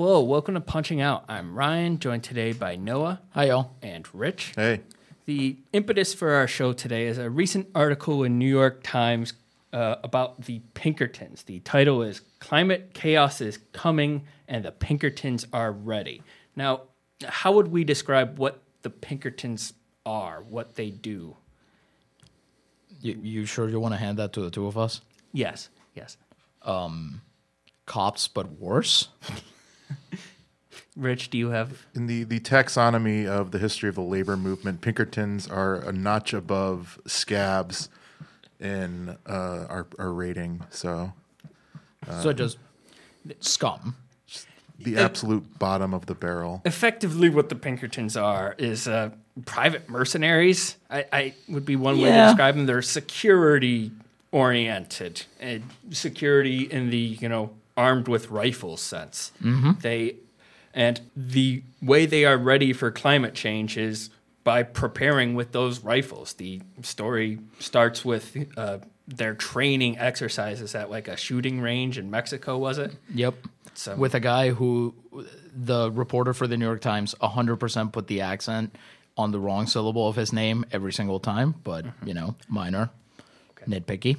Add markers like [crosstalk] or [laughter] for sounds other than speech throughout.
Hello, welcome to Punching Out. I'm Ryan, joined today by Noah Hi, y'all. and Rich. Hey, The impetus for our show today is a recent article in New York Times uh, about the Pinkertons. The title is Climate Chaos is Coming and the Pinkertons Are Ready. Now, how would we describe what the Pinkertons are, what they do? You, you sure you want to hand that to the two of us? Yes, yes. Cops, but worse? [laughs] [laughs] Rich, do you have. in the, the taxonomy of the history of the labor movement, Pinkertons are a notch above scabs in uh, our, our rating. So so just scum. the absolute bottom of the barrel. Effectively, what the Pinkertons are is uh, private mercenaries. I, I would be one way to describe them. They're security oriented, and security in the you know armed with rifles sense. They and the way they are ready for climate change is by preparing with those rifles. The story starts with uh, their training exercises at like a shooting range in Mexico. Was it? Yep. So- With a guy who, the reporter for the New York Times, 100% put the accent on the wrong syllable of his name every single time, but, you know, minor, nitpicky.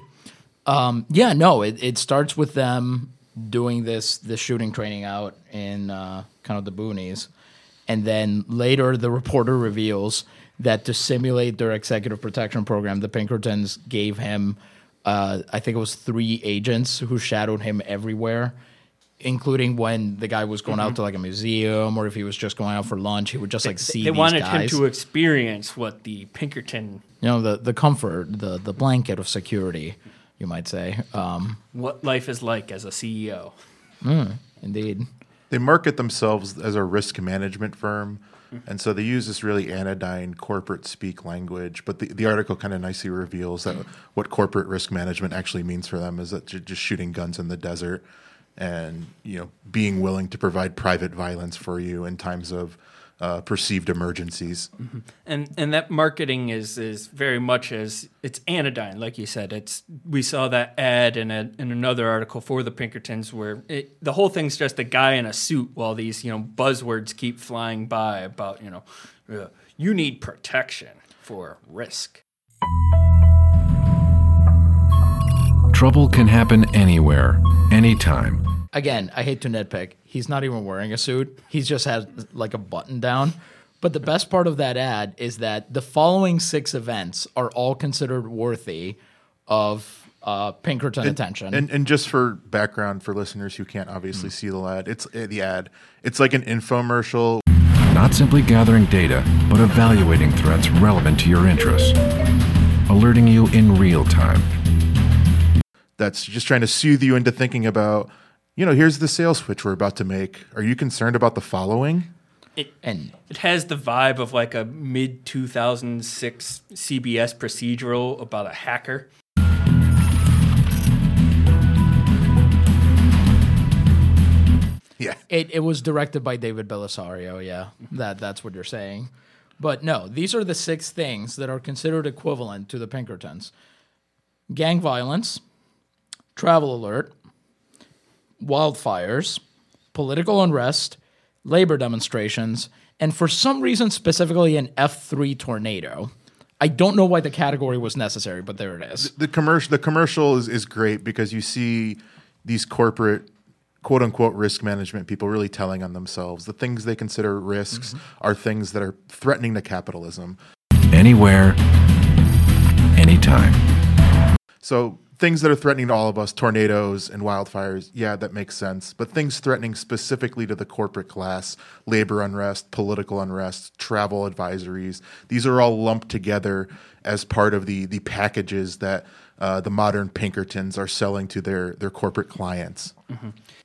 Um, yeah, no, it, it starts with them doing this this shooting training out in uh, kind of the boonies, and then later the reporter reveals that to simulate their executive protection program, the Pinkertons gave him, uh, I think it was three agents who shadowed him everywhere, including when the guy was going out to like a museum or if he was just going out for lunch, he would just like see they wanted guys. him to experience what the Pinkerton you know the the comfort, the the blanket of security, you might say. Um, what life is like as a CEO. indeed. They market themselves as a risk management firm. And so they use this really anodyne corporate speak language. But the, the article kind of nicely reveals that what corporate risk management actually means for them is that you're just shooting guns in the desert and you know being willing to provide private violence for you in times of uh, perceived emergencies. And and that marketing is is very much as it's anodyne, like you said. It's we saw that ad in a, in another article for the Pinkertons where it, the whole thing's just a guy in a suit while these you know buzzwords keep flying by about you know uh, you need protection for risk. Trouble can happen anywhere, anytime. Again, I hate to nitpick. He's not even wearing a suit. He just has like a button down. But the best part of that ad is that the following six events are all considered worthy of uh, Pinkerton attention. And and just for background for listeners who can't obviously see the ad, it's uh, the ad. It's like an infomercial Not simply gathering data, but evaluating threats relevant to your interests. Alerting you in real time. that's just trying to soothe you into thinking about, you know, here's the sales pitch we're about to make. Are you concerned about the following? It and it has the vibe of like a mid two thousand six CBS procedural about a hacker. Yeah. It, it was directed by David Bellisario, yeah. That that's what you're saying. But no, these are the six things that are considered equivalent to the Pinkertons. Gang violence, travel alert, wildfires, political unrest, labor demonstrations, and for some reason specifically an F3 tornado. I don't know why the category was necessary, but there it is. The commercial the commercial is, is great because you see these corporate quote unquote risk management people really telling on themselves. The things they consider risks mm-hmm. are things that are threatening to capitalism. Anywhere, anytime. So things that are threatening to all of us, tornadoes and wildfires, yeah, that makes sense. But things threatening specifically to the corporate class, labor unrest, political unrest, travel advisories, these are all lumped together as part of the the packages that uh, the modern Pinkertons are selling to their their corporate clients.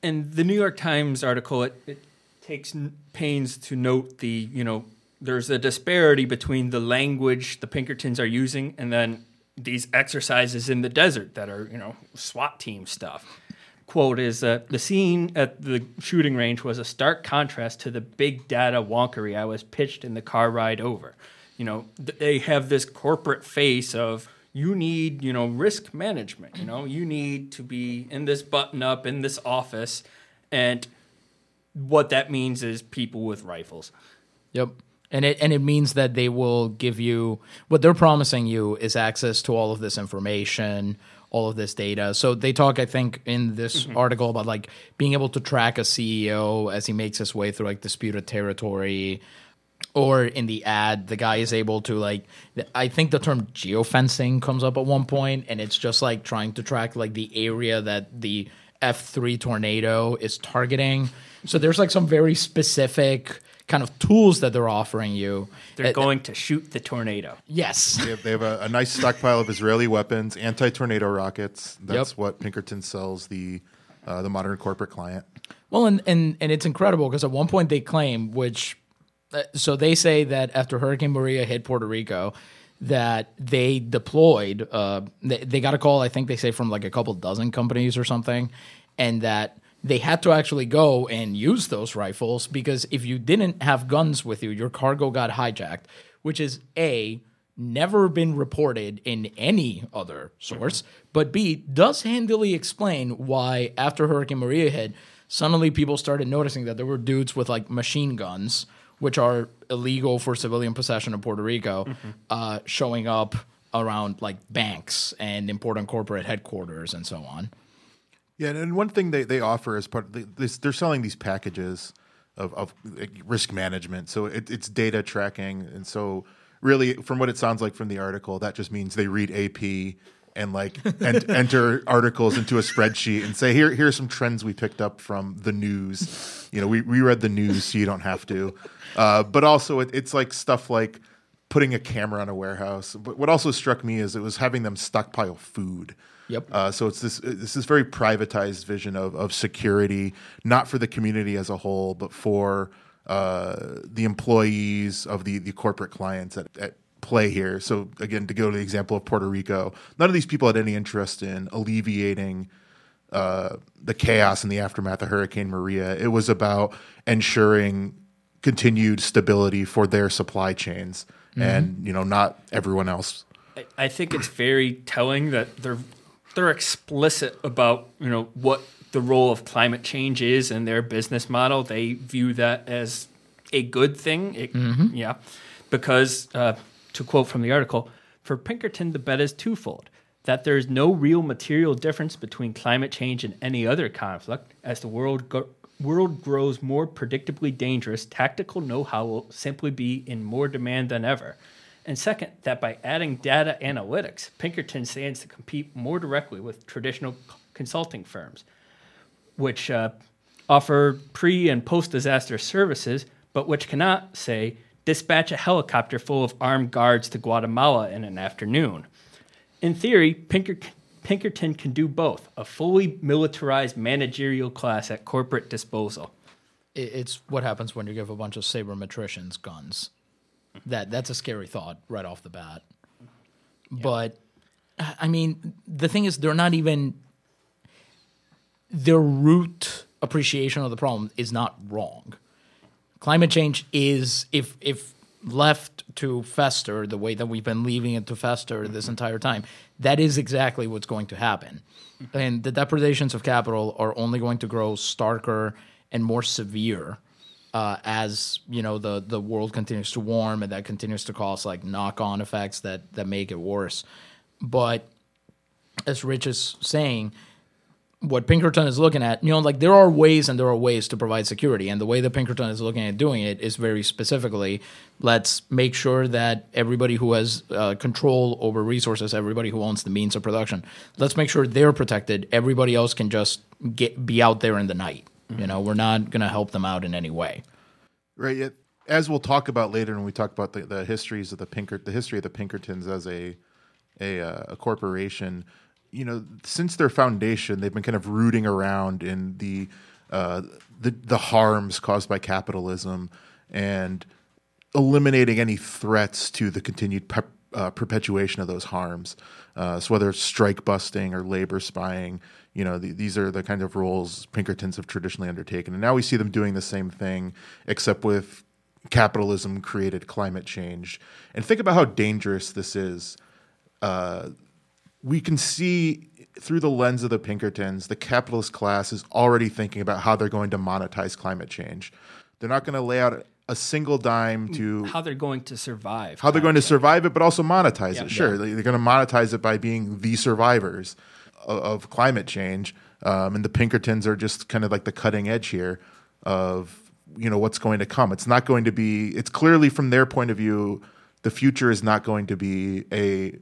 And the New York Times article it, it takes pains to note the you know there's a disparity between the language the Pinkertons are using and then these exercises in the desert that are you know SWAT team stuff. Quote is that the scene at the shooting range was a stark contrast to the big data wonkery I was pitched in the car ride over. You know th- they have this corporate face of you need you know risk management. You know you need to be in this button up in this office and what that means is people with rifles. Yep. And it and it means that they will give you what they're promising you is access to all of this information, all of this data. So they talk, I think, in this mm-hmm. article about like being able to track a CEO as he makes his way through like disputed territory. Or in the ad, the guy is able to like I think the term geofencing comes up at one point, and it's just like trying to track like the area that the F3 tornado is targeting. So there's like some very specific kind of tools that they're offering you. They're Uh, going to shoot the tornado. Yes. They have, they have a, a nice stockpile of Israeli weapons, anti-tornado rockets. That's Yep. what Pinkerton sells the uh, the modern corporate client. Well, and and, and it's incredible because at one point they claim, which, uh, so they say that after Hurricane Maria hit Puerto Rico, that they deployed, uh, they, they got a call, I think they say from like a couple dozen companies or something, and that they had to actually go and use those rifles because if you didn't have guns with you, your cargo got hijacked, which is A, never been reported in any other source, but B, does handily explain why after Hurricane Maria hit, suddenly people started noticing that there were dudes with like machine guns, which are illegal for civilian possession in Puerto Rico, uh, showing up around like banks and important corporate headquarters and so on. Yeah, and one thing they, they offer as part of the, this, they're selling these packages of, of risk management. So it, it's data tracking, and so really, from what it sounds like from the article, that just means they read AP and like and, [laughs] enter articles into a spreadsheet and say here here's some trends we picked up from the news. You know, we we read the news, so you don't have to. [laughs] Uh, but also, it, it's like stuff like putting a camera on a warehouse. But what also struck me is it was having them stockpile food. Yep. Uh, so it's this this is very privatized vision of of security, not for the community as a whole, but for uh, the employees of the the corporate clients at, at play here. So again, to go to the example of Puerto Rico, none of these people had any interest in alleviating uh, the chaos in the aftermath of Hurricane Maria. It was about ensuring continued stability for their supply chains, and you know, not everyone else. I, I think it's very telling that they're they're explicit about you know what the role of climate change is in their business model. They view that as a good thing. It- Yeah, because uh, to quote from the article, for Pinkerton, the bet is twofold. That there is no real material difference between climate change and any other conflict. As the world go- world grows more predictably dangerous, tactical know-how will simply be in more demand than ever. And second, that by adding data analytics, Pinkerton stands to compete more directly with traditional consulting firms, which uh, offer pre and post disaster services, but which cannot, say, dispatch a helicopter full of armed guards to Guatemala in an afternoon. In theory, Pinker- Pinkerton can do both a fully militarized managerial class at corporate disposal. It's what happens when you give a bunch of sabermetricians guns. That that's a scary thought right off the bat. But I mean, the thing is, they're not even their root appreciation of the problem is not wrong. Climate change is if if left to fester the way that we've been leaving it to fester mm-hmm. this entire time, that is exactly what's going to happen. Mm-hmm. And the depredations of capital are only going to grow starker and more severe uh, as you know the the world continues to warm and that continues to cause like knock on effects that that make it worse. But as Rich is saying, what Pinkerton is looking at, you know, like there are ways and there are ways to provide security. And the way that Pinkerton is looking at doing it is very specifically let's make sure that everybody who has uh, control over resources, everybody who owns the means of production, let's make sure they're protected. Everybody else can just get be out there in the night. You know, we're not going to help them out in any way. Right. It, as we'll talk about later when we talk about the, the histories of the Pinker, the history of the Pinkertons as a a, uh, a corporation. you know, since their foundation, they've been kind of rooting around in the uh, the the harms caused by capitalism and eliminating any threats to the continued pe- uh, perpetuation of those harms. Uh, so whether it's strike busting or labor spying, you know, the, these are the kind of roles Pinkertons have traditionally undertaken, and now we see them doing the same thing, except with capitalism created climate change. And think about how dangerous this is. Uh, we can see through the lens of the Pinkertons, the capitalist class is already thinking about how they're going to monetize climate change. They're not going to lay out a single dime to How they're going to survive. how they're going to survive it, but also monetize Yeah. it. Sure, they- they're going to monetize it by being the survivors of, climate change, um, and the Pinkertons are just kind of like the cutting edge here of you know what's going to come. It's not going to be. It's clearly from their point of view, the future is not going to be a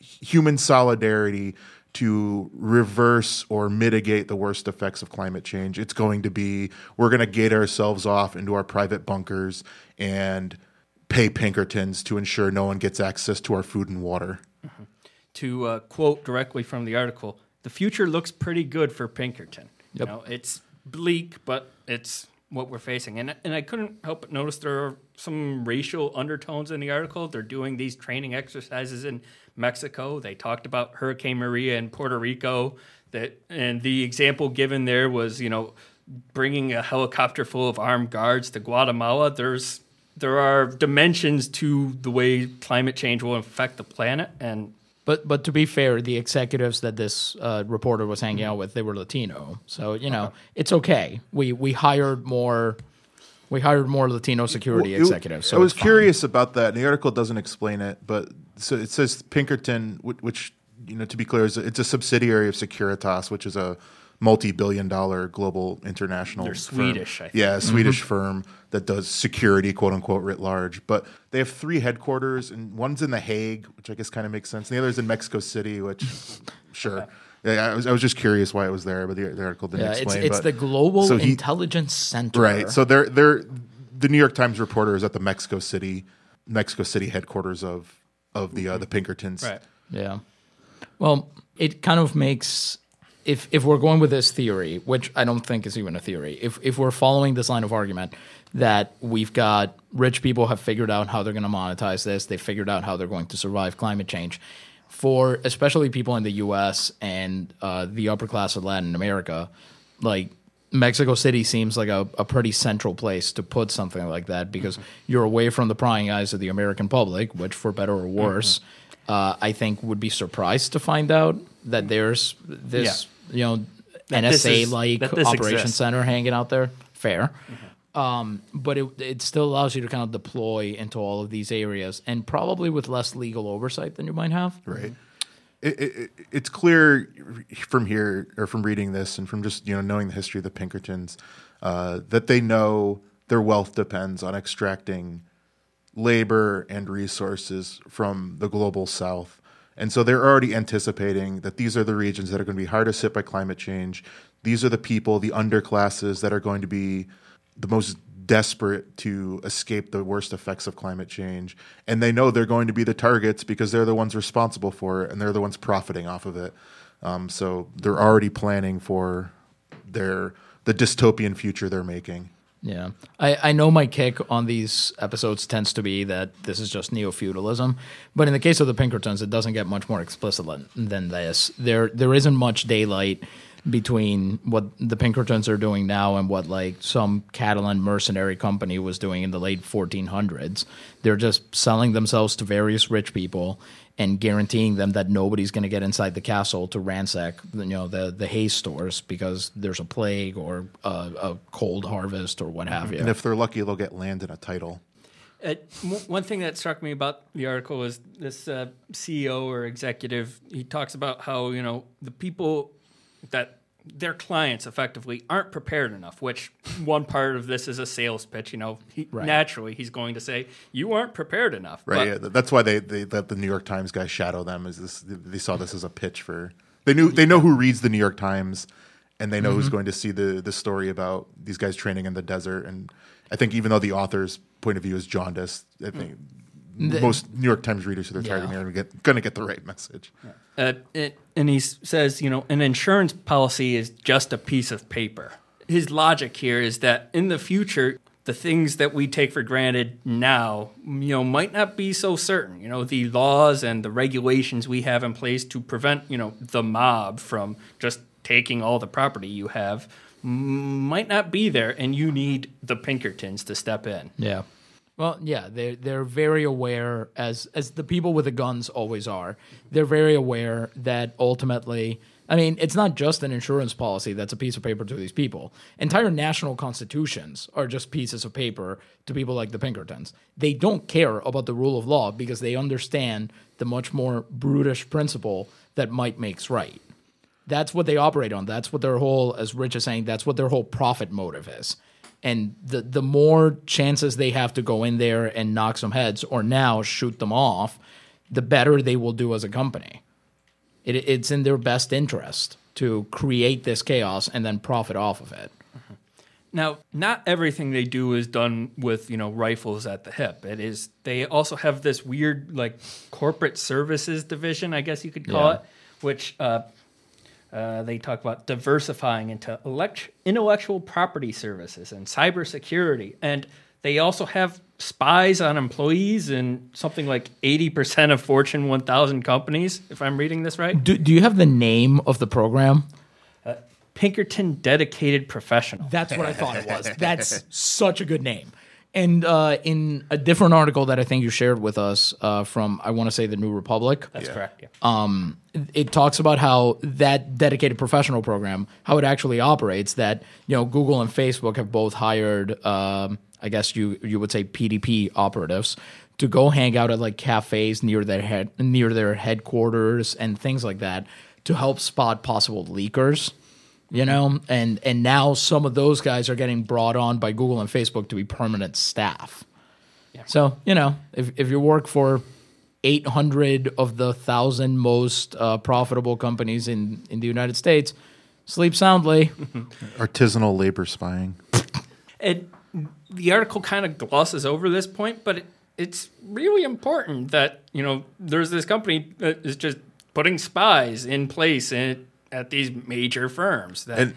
human solidarity to reverse or mitigate the worst effects of climate change. It's going to be we're going to gate ourselves off into our private bunkers and pay Pinkertons to ensure no one gets access to our food and water. To uh, quote directly from the article, the future looks pretty good for Pinkerton. You know, it's bleak, but it's what we're facing. And and I couldn't help but notice there are some racial undertones in the article. They're doing these training exercises in Mexico. They talked about Hurricane Maria in Puerto Rico. That and the example given there was, you know, bringing a helicopter full of armed guards to Guatemala. There's there are dimensions to the way climate change will affect the planet, and But but to be fair, the executives that this uh, reporter was hanging out with, they were Latino. So you know it's okay. We we hired more. We hired more Latino security Well, it- executives. So I was fine. curious about that. And the article doesn't explain it, but so it says Pinkerton, which you know, to be clear, is it's a subsidiary of Securitas, which is a multi-billion-dollar global international. They're firm. Swedish, I think. Yeah, a Swedish firm that does security, quote unquote, writ large. But they have three headquarters, and one's in the Hague, which I guess kind of makes sense. And the other's in Mexico City, which, [laughs] sure. Yeah, I was, I was just curious why it was there, but the, the article didn't Yeah, it's it's but- the Global so he- Intelligence Center. Right. So they're they're the New York Times reporter is at the Mexico City Mexico City headquarters of of the uh, the Pinkertons. right. Yeah. Well, it kind of makes if if we're going with this theory, which I don't think is even a theory, if if we're following this line of argument that we've got rich people have figured out how they're going to monetize this, they figured out how they're going to survive climate change. For especially people in the U.S. and uh, the upper class of Latin America, like Mexico City seems like a, a pretty central place to put something like that because you're away from the prying eyes of the American public, which, for better or worse, uh, I think would be surprised to find out that there's this, you know, That NSA like that operation exists. center hanging out there. Fair. Um, but it, it still allows you to kind of deploy into all of these areas and probably with less legal oversight than you might have. Right. It, it, it- it's clear from here or from reading this and from just you know knowing the history of the Pinkertons uh, that they know their wealth depends on extracting labor and resources from the global south. And so they're already anticipating that these are the regions that are going to be hardest hit by climate change. These are the people, the underclasses that are going to be the most desperate to escape the worst effects of climate change. And they know they're going to be the targets because they're the ones responsible for it and they're the ones profiting off of it. Um, so they're already planning for their the dystopian future they're making. Yeah. I, I know my kick on these episodes tends to be that this is just neo feudalism. But in the case of the Pinkertons, it doesn't get much more explicit than, this. There there isn't much daylight between what the Pinkertons are doing now and what like some Catalan mercenary company was doing in the late 1400s. They're just selling themselves to various rich people and guaranteeing them that nobody's going to get inside the castle to ransack you know the the hay stores because there's a plague or a, a cold harvest or what have you. And if they're lucky, they'll get land and a title. Uh, w- one thing that struck me about the article is this uh, CEO or executive. He talks about how you know the people that their clients effectively aren't prepared enough. Which one part of this is a sales pitch. You know, he, Right. naturally he's going to say you aren't prepared enough. Right. But- yeah, that's why they, they let the New York Times guys shadow them. Is this they saw this as a pitch for they knew they know who reads the New York Times, and they know who's mm-hmm. going to see the the story about these guys training in the desert. And I think even though the author's point of view is jaundiced, I think mm. Most New York Times readers who they're targeting Yeah. are get, going to get the right message. Uh, it, and he says, you know, an insurance policy is just a piece of paper. His logic here is that in the future, the things that we take for granted now, you know, might not be so certain. You know, the laws and the regulations we have in place to prevent, you know, the mob from just taking all the property you have might not be there, and you need the Pinkertons to step in. Yeah. Well, yeah, they're they're very aware as as the people with the guns always are. They're very aware that ultimately, I mean, it's not just an insurance policy that's a piece of paper to these people. Entire national constitutions are just pieces of paper to people like the Pinkertons. They don't care about the rule of law because they understand the much more brutish principle that might makes right. That's what they operate on. That's what their whole, as Rich is saying, that's what their whole profit motive is. And the the more chances they have to go in there and knock some heads, or now shoot them off, the better they will do as a company. It, it's in their best interest to create this chaos and then profit off of it. Now, not everything they do is done with you know rifles at the hip. It is they also have this weird like corporate services division, I guess you could call Yeah. it, which uh, uh, they talk about diversifying into elect- intellectual property services and cybersecurity, and they also have spies on employees in something like eighty percent of Fortune 1000 companies. If I'm reading this right, Do, do you have the name of the program? Pinkerton Dedicated Professional. That's what I thought it was. That's [laughs] such a good name. And uh, in a different article that I think you shared with us uh, from, I want to say, the New Republic, That's correct. Yeah. um, it talks about how that dedicated professional program, how it actually operates. That you know, Google and Facebook have both hired, um, I guess you you would say PDP operatives to go hang out at like cafes near their head near their headquarters and things like that to help spot possible leakers. You know, and and now some of those guys are getting brought on by Google and Facebook to be permanent staff. So you know, if if you work for 800 of the thousand most uh, profitable companies in in the United States, sleep soundly. [laughs] Artisanal labor spying. it, the article kind of glosses over this point, but it, it's really important that you know there's this company that is just putting spies in place in, at these major firms. That And-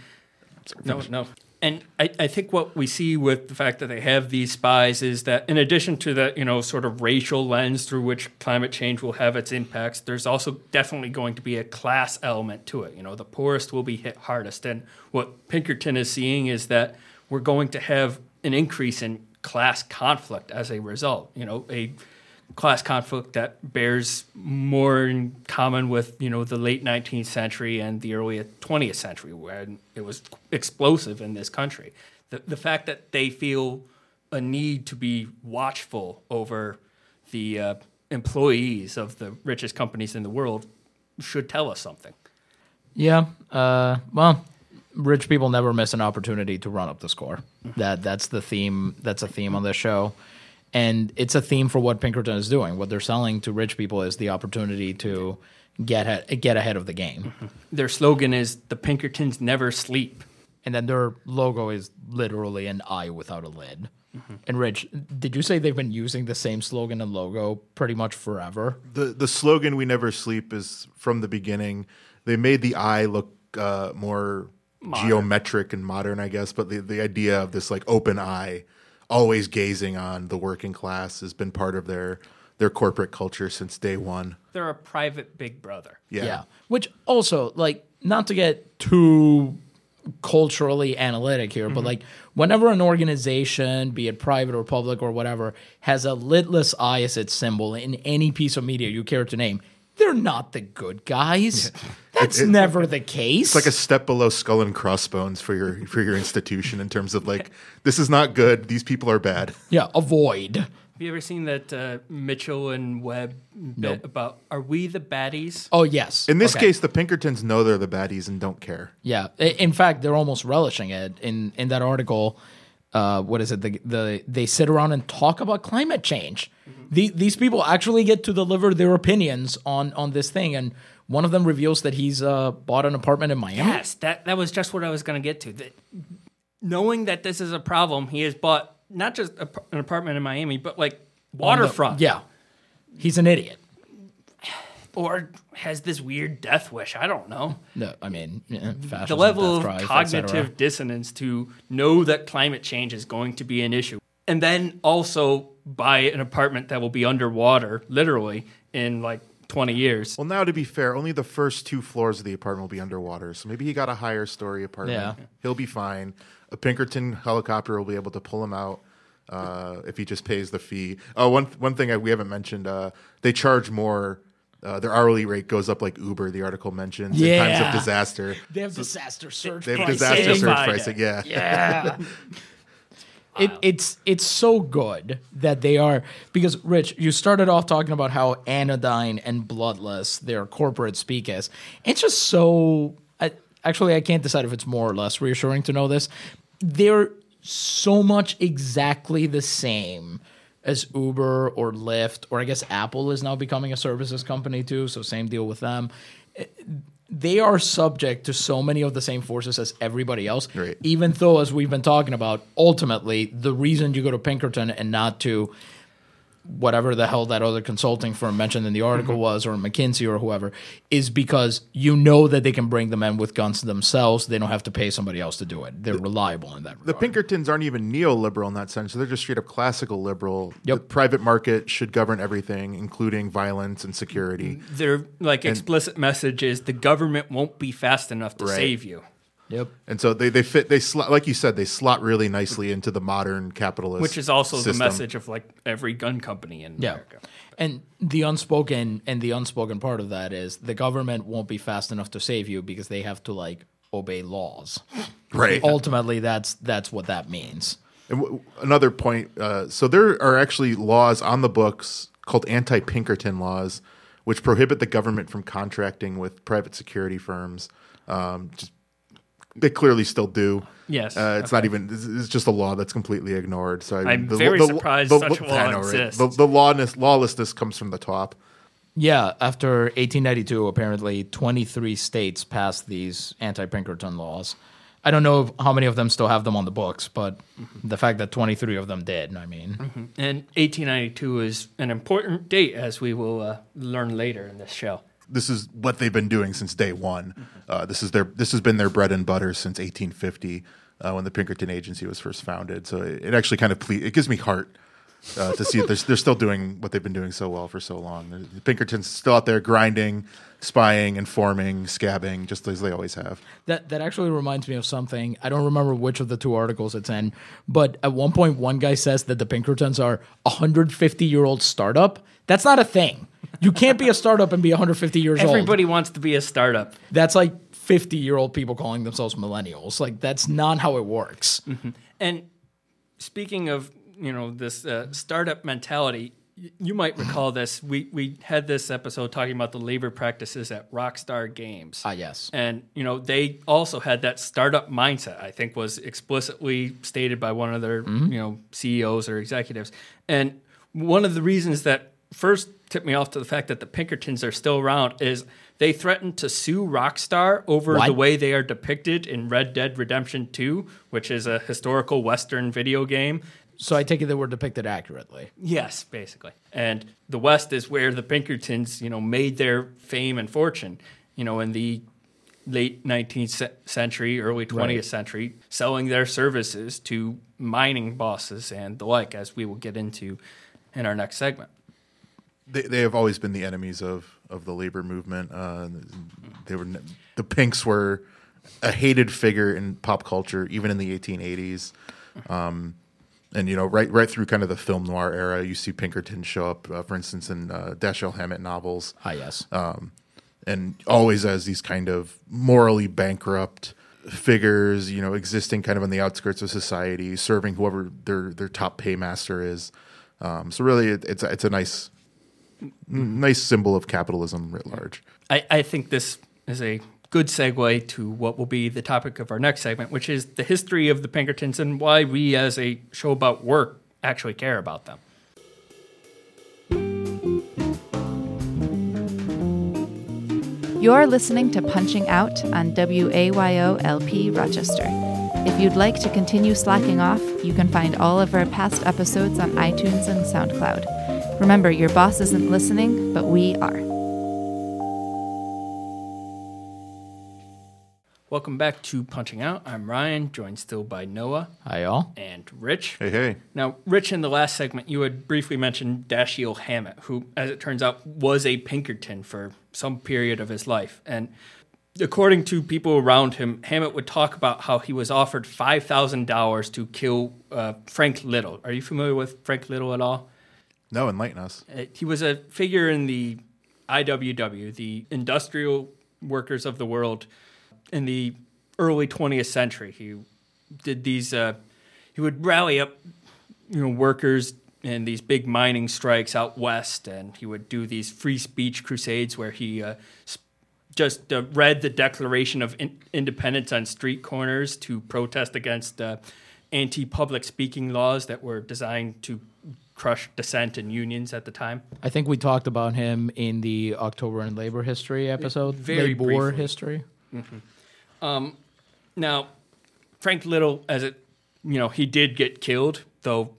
no, no. And I, I think what we see with the fact that they have these spies is that in addition to the, you know, sort of racial lens through which climate change will have its impacts, there's also definitely going to be a class element to it. You know, the poorest will be hit hardest. And what Pinkerton is seeing is that we're going to have an increase in class conflict as a result. You know, a class conflict that bears more in common with you know the late 19th century and the early 20th century when it was explosive in this country the, the fact that they feel a need to be watchful over the uh, employees of the richest companies in the world should tell us something Yeah. Uh, well, rich people never miss an opportunity to run up the score. That that's the theme. That's a theme on this show, and it's a theme for what Pinkerton is doing. What they're selling to rich people is the opportunity to get he- get ahead of the game. their slogan is the pinkertons never sleep And then their logo is literally an eye without a lid. And Rich, did you say they've been using the same slogan and logo pretty much forever? The the slogan "We never sleep" is from the beginning. They made the eye look uh, more geometric and modern, I guess. But the the idea of this like open eye, always gazing on the working class, has been part of their their corporate culture since day one. they're a private big brother Yeah. Which also, like, not to get too culturally analytic here, but mm-hmm. like, whenever an organization, be it private or public or whatever, has a litless eye as its symbol in any piece of media you care to name, they're not the good guys. [laughs] That's never the case. It's like a step below skull and crossbones for your for your institution in terms of like this is not good. These people are bad. yeah, avoid. have you ever seen that uh, mitchell and webb bit Nope. about are we the baddies Oh yes. In this Okay. case, the Pinkertons know they're the baddies and don't care. Yeah. In fact, they're almost relishing it. In in that article, uh, what is it? The, the they sit around and talk about climate change. The, these people actually get to deliver their opinions on on this thing, and one of them reveals that he's uh, bought an apartment in Miami. Yes, that that was just what I was going to get to. That knowing that this is a problem, he has bought not just a, an apartment in Miami, but like waterfront. Yeah. He's an idiot. or has this weird death wish. I don't know. No, I mean, yeah, The level of death drive, et cetera. cognitive dissonance to know that climate change is going to be an issue. And then also buy an apartment that will be underwater, literally, in like 20 years. Well, now to be fair, only the first two floors of the apartment will be underwater. So maybe he got a higher story apartment. Yeah. He'll be fine. A Pinkerton helicopter will be able to pull him out uh, if he just pays the fee. Oh, one one thing I, we haven't mentioned: uh, they charge more. Uh, their hourly rate goes up like Uber. The article mentions in times of disaster. They have disaster surge. They have pricing. disaster surge pricing. Yeah. Yeah. [laughs] It, it's it's so good that they are because Rich, you started off talking about how anodyne and bloodless their corporate speak is. It's just so. I, actually, I can't decide if it's more or less reassuring to know this. They're so much exactly the same as Uber or Lyft, or I guess Apple is now becoming a services company too. So same deal with them they are subject to so many of the same forces as everybody else. Right. Even though, as we've been talking about, ultimately the reason you go to Pinkerton and not to whatever the hell that other consulting firm mentioned in the article Mm-hmm. was, or McKinsey or whoever, is because you know that they can bring the men with guns themselves. They don't have to pay somebody else to do it. They're reliable in that. The. Pinkertons aren't even neoliberal in that sense. They're just straight up classical liberal. Yep. The private market should govern everything, including violence and security. Their like explicit message is the government won't be fast enough to Right. save you. Yep. And so they, they fit they slot like you said they slot really nicely into the modern capitalist Which is also system. the message of like every gun company in Yeah. America. And the unspoken and the unspoken part of that is the government won't be fast enough to save you because they have to like obey laws. [laughs] right Ultimately, that's that's what that means. And w- another point uh, so there are actually laws on the books called anti-pinkerton laws which prohibit the government from contracting with private security firms um, just, they clearly still do. Yes, uh, it's not even it's, it's just a law that's completely ignored. So I- I'm very surprised such a law know, exists. the, the lawness, lawlessness comes from the top. Yeah, after 1892, apparently 23 states passed these anti-Pinkerton laws. I don't know how many of them still have them on the books, but the fact that 23 of them did, I mean, And 1892 is an important date, as we will uh, learn later in this show. This is what they've been doing since day one. Uh, this is their this has been their bread and butter since 1850 uh, when the Pinkerton Agency was first founded. So it, it actually kind of ple- it gives me heart uh, to see that they're, they're still doing what they've been doing so well for so long. The- Pinkertons still out there grinding, spying, informing, scabbing, just as they always have. that that actually reminds me of something. I don't remember which of the two articles it's in, but at one point, one guy says that the Pinkertons are a 150 year old startup. That's not a thing. You can't be a startup and be 150 years old. Everybody wants to be a startup. That's like 50 year old people calling themselves millennials. Like that's not how it works. And speaking of, you know, this uh, startup mentality, y- you might recall this. We we had this episode talking about the labor practices at Rockstar Games. Ah, yes. And you know, they also had that startup mindset. I think was explicitly stated by one of their you know CEOs or executives. And one of the reasons that first tipped me off to the fact that the Pinkertons are still around is they threatened to sue Rockstar over What? the way they are depicted in Red Dead Redemption 2, which is a historical Western video game. So I take it they were depicted accurately. Yes, basically. And the West is where the Pinkertons, you know, made their fame and fortune. You know, in the late 19th century, early 20th Right. century, selling their services to mining bosses and the like, as we will get into in our next segment. They, they have always been the enemies of, of the labor movement. Uh, they were the Pinks were a hated figure in pop culture, even in the 1880s. Um, and you know, right right through kind of the film noir era, you see Pinkerton show up, uh, for instance, in uh, Dashiell Hammett novels, Ah, yes. and always as these kind of morally bankrupt figures, you know, existing kind of on the outskirts of society, serving whoever their their top paymaster is. Um, so really, it, it's it's a nice nice symbol of capitalism writ large. I, I think this is a good segue to what will be the topic of our next segment, which is the history of the Pinkertons and why we, as a show about work, actually care about them. You're listening to Punching Out on WAYO LP Rochester. If you'd like to continue slacking off, you can find all of our past episodes on iTunes and SoundCloud. Remember, your boss isn't listening, but we are. Welcome back to Punching Out. I'm Ryan, joined still by Noah Hi, y'all. and Rich. Hey, hey. Now, Rich, in the last segment, you had briefly mentioned Dashiell Hammett, who, as it turns out, was a Pinkerton for some period of his life. And according to people around him, Hammett would talk about how he was offered $5,000 to kill uh, Frank Little. Are you familiar with Frank Little at all? No, enlighten us. Uh, he was a figure in the IWW, the Industrial Workers of the World, in the early 20th century. He did these. Uh, he would rally up, you know, workers in these big mining strikes out west, and he would do these free speech crusades where he uh, just uh, read the Declaration of in- Independence on street corners to protest against uh, anti-public speaking laws that were designed to crush dissent and unions at the time. I think we talked about him in the October and Labor History episode. Very Labor briefly. History. Now, Frank Little, as it you know, he did get killed, though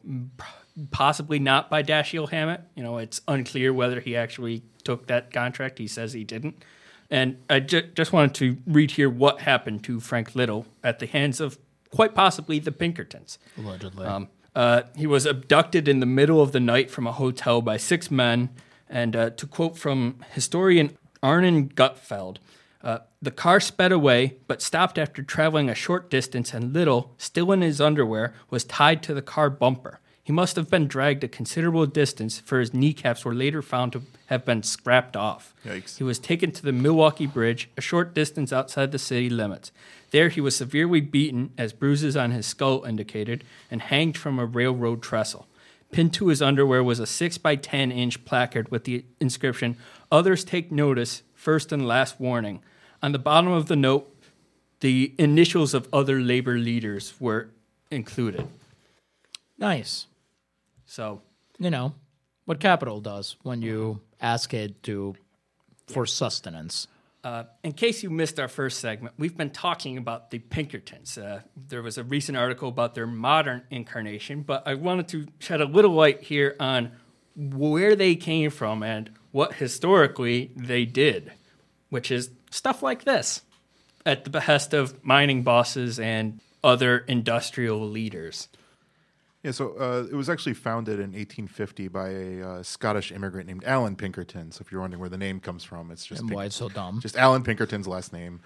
possibly not by Dashiell Hammett. You know, it's unclear whether he actually took that contract. He says he didn't. And I ju- just wanted to read here what happened to Frank Little at the hands of quite possibly the Pinkertons. Allegedly. Um, uh, he was abducted in the middle of the night from a hotel by six men. And uh, to quote from historian Arnon Gutfeld, uh, the car sped away, but stopped after traveling a short distance, and Little, still in his underwear, was tied to the car bumper. He must have been dragged a considerable distance, for his kneecaps were later found to have been scrapped off. Yikes. He was taken to the Milwaukee Bridge, a short distance outside the city limits. There, he was severely beaten, as bruises on his skull indicated, and hanged from a railroad trestle. Pinned to his underwear was a 6 by 10 inch placard with the inscription, Others take notice, first and last warning. On the bottom of the note, the initials of other labor leaders were included. nice. So, You know what capital does when you ask it to for sustenance. Uh, in case you missed our first segment, we've been talking about the Pinkertons. Uh, there was a recent article about their modern incarnation, but I wanted to shed a little light here on where they came from and what historically they did, which is stuff like this at the behest of mining bosses and other industrial leaders. Yeah, so uh, it was actually founded in 1850 by a uh, Scottish immigrant named Allan Pinkerton. So if you're wondering where the name comes from, it's just And Pink- why it's so dumb. just Allan Pinkerton's last name,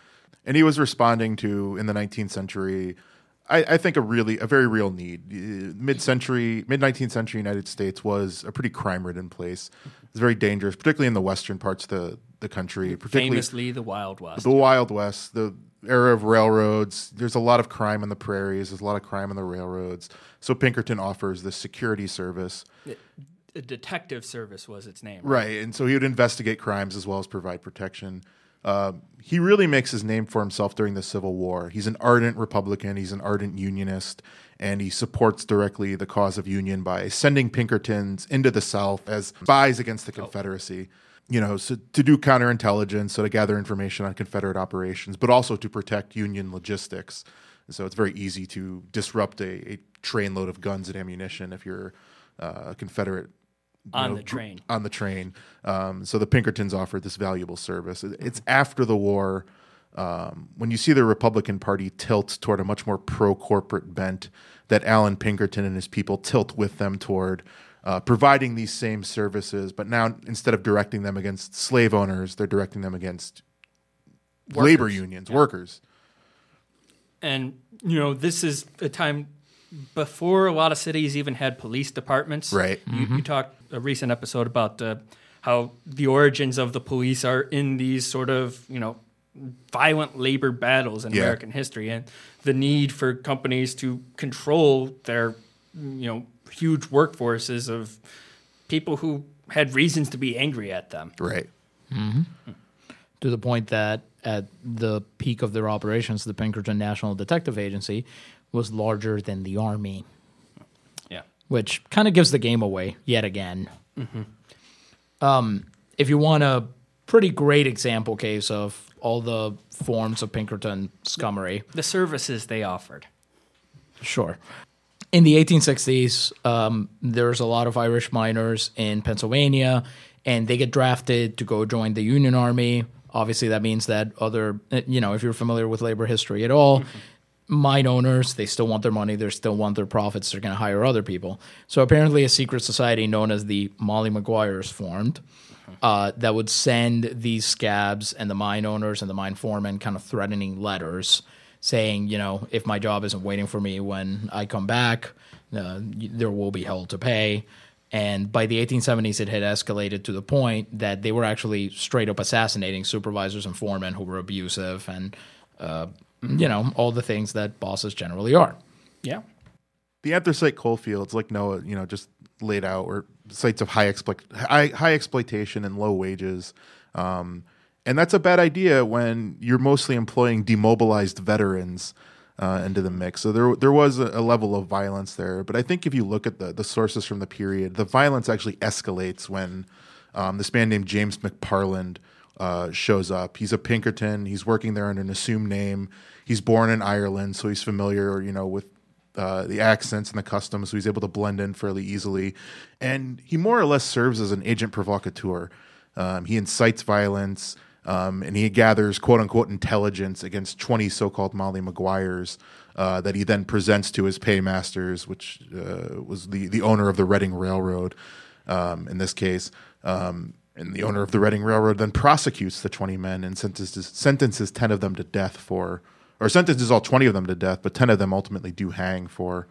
and he was responding to in the 19th century. I, I think a really a very real need. Uh, Mid-century, mid 19th century United States was a pretty crime-ridden place. It's very dangerous, particularly in the western parts of the the country, particularly Famously, the Wild West. the Wild West, the era of railroads. There's a lot of crime on the prairies. There's a lot of crime on the railroads. So Pinkerton offers this security service, The detective service was its name. right? And so he would investigate crimes as well as provide protection. Uh, he really makes his name for himself during the Civil War. He's an ardent Republican. He's an ardent Unionist, and he supports directly the cause of Union by sending Pinkertons into the South as spies against the Confederacy. You know, so to do counterintelligence, so to gather information on Confederate operations, but also to protect Union logistics. So it's very easy to disrupt a, a trainload of guns and ammunition if you're uh, a Confederate On know, the train. on the train. Um, so the Pinkertons offered this valuable service. It- It's after the war um, when you see the Republican Party tilt toward a much more pro corporate bent that Allan Pinkerton and his people tilt with them toward. Uh, providing these same services, but now instead of directing them against slave owners, they're directing them against labor unions, workers. And you know, this is a time before a lot of cities even had police departments. Right. You, you talked a recent episode about uh, how the origins of the police are in these sort of you know violent labor battles in Yeah. American history, and the need for companies to control their you know huge workforces of people who had reasons to be angry at them. Right. to the point that at the peak of their operations, the Pinkerton National Detective Agency was larger than the Army, Yeah. which kind of gives the game away yet again. Um, if you want a pretty great example case of all the forms of Pinkerton scummery, The services they offered. Sure. In the 1860s, um, there's a lot of Irish miners in Pennsylvania, and they get drafted to go join the Union Army. Obviously, that means that other, uh, you know, if you're familiar with labor history at all, mine owners, they still want their money, they still want their profits, they're going to hire other people. So apparently, a secret society known as the Molly Maguires formed. Uh, that would send these scabs and the mine owners and the mine foremen kind of threatening letters saying, you know, if my job isn't waiting for me when I come back, uh, there will be hell to pay. And by the 1870s, it had escalated to the point that they were actually straight up assassinating supervisors and foremen who were abusive and, uh, you know, all the things that bosses generally are. Yeah. the anthracite coal fields, like Noah, you know, just laid out, were sites of high, exploit- high, high exploitation and low wages. Um, and that's a bad idea when you're mostly employing demobilized veterans uh, into the mix. So there, there was a, a level of violence there. But I think if you look at the, the sources from the period, the violence actually escalates when um, this man named James McParland uh, shows up. He's a Pinkerton. He's working there under an assumed name. He's born in Ireland, so he's familiar, you know, with uh, the accents and the customs, so he's able to blend in fairly easily. And he more or less serves as an agent provocateur. Um, he incites violence, um, and he gathers quote unquote intelligence against 20 so called Molly Maguires uh, that he then presents to his paymasters, which uh, was the, the owner of the Reading Railroad um, in this case. Um, and the owner of the Reading Railroad then prosecutes the 20 men and sentences, sentences 10 of them to death for, or sentences all 20 of them to death, but 10 of them ultimately do hang for,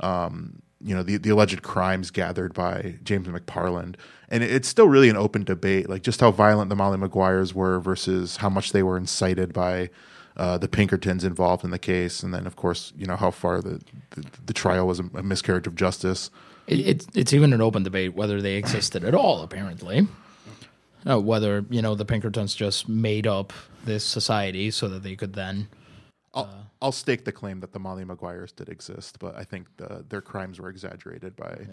um, you know, the, the alleged crimes gathered by James McParland. And it's still really an open debate, like just how violent the Molly Maguires were versus how much they were incited by uh, the Pinkertons involved in the case. And then, of course, you know, how far the, the, the trial was a, a miscarriage of justice. It, it's it's even an open debate whether they existed at all. Apparently, uh, whether you know the Pinkertons just made up this society so that they could then. I'll, I'll stake the claim that the Molly Maguires did exist, but I think the, their crimes were exaggerated by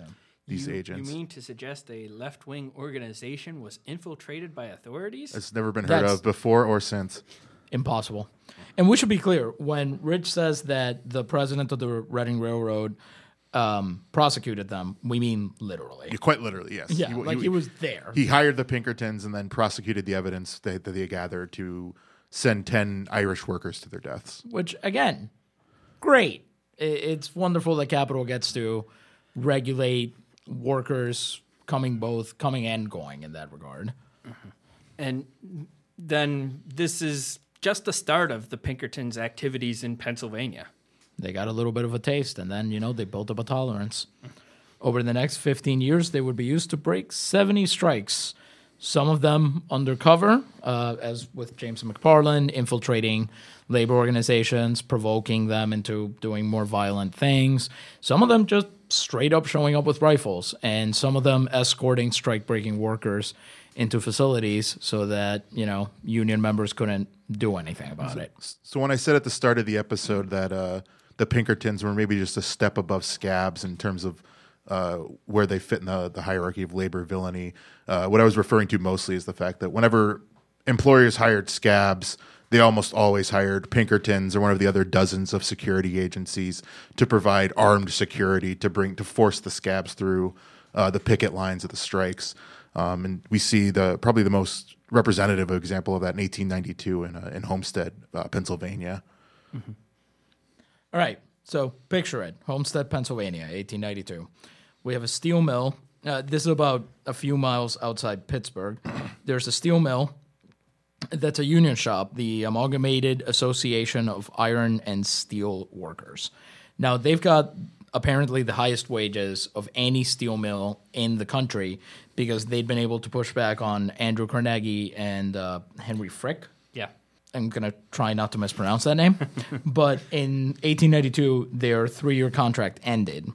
these you, agents. You mean to suggest a left wing organization was infiltrated by authorities? it's never been heard That's- of before or since. Impossible. And we should be clear when Rich says that the president of the Reading Railroad um, prosecuted them, we mean literally. Yeah, Quite literally, yes. Yeah, like he was there. He hired the Pinkertons and then prosecuted the evidence that, that they gathered to send 10 Irish workers to their deaths. which again, great. It's wonderful that capital gets to regulate workers coming both coming and going in that regard. Uh-huh. And then this is just the start of the Pinkertons' activities in Pennsylvania. They got a little bit of a taste, and then you know they built up a tolerance. Over the next 15 years, they would be used to break 70 strikes. Some of them undercover, uh, as with James McParland, infiltrating labor organizations, provoking them into doing more violent things. Some of them just straight up showing up with rifles, and some of them escorting strike breaking workers into facilities so that, you know, union members couldn't do anything about it. So when I said at the start of the episode that uh, the Pinkertons were maybe just a step above scabs in terms of uh, where they fit in the, the hierarchy of labor villainy, uh, what I was referring to mostly is the fact that whenever employers hired scabs, they almost always hired Pinkertons or one of the other dozens of security agencies to provide armed security to bring to force the scabs through uh, the picket lines of the strikes. Um, and we see the probably the most representative example of that in 1892 in uh, in Homestead, uh, Pennsylvania. All right. So picture it Homestead, Pennsylvania, 1892. We have a steel mill. Uh, this is about a few miles outside Pittsburgh. [clears throat] There's a steel mill that's a union shop, the Amalgamated Association of Iron and Steel Workers. Now, they've got apparently the highest wages of any steel mill in the country because they'd been able to push back on Andrew Carnegie and uh, Henry Frick. Yeah. I'm gonna try not to mispronounce that name, [laughs] but in 1892 their three-year contract ended,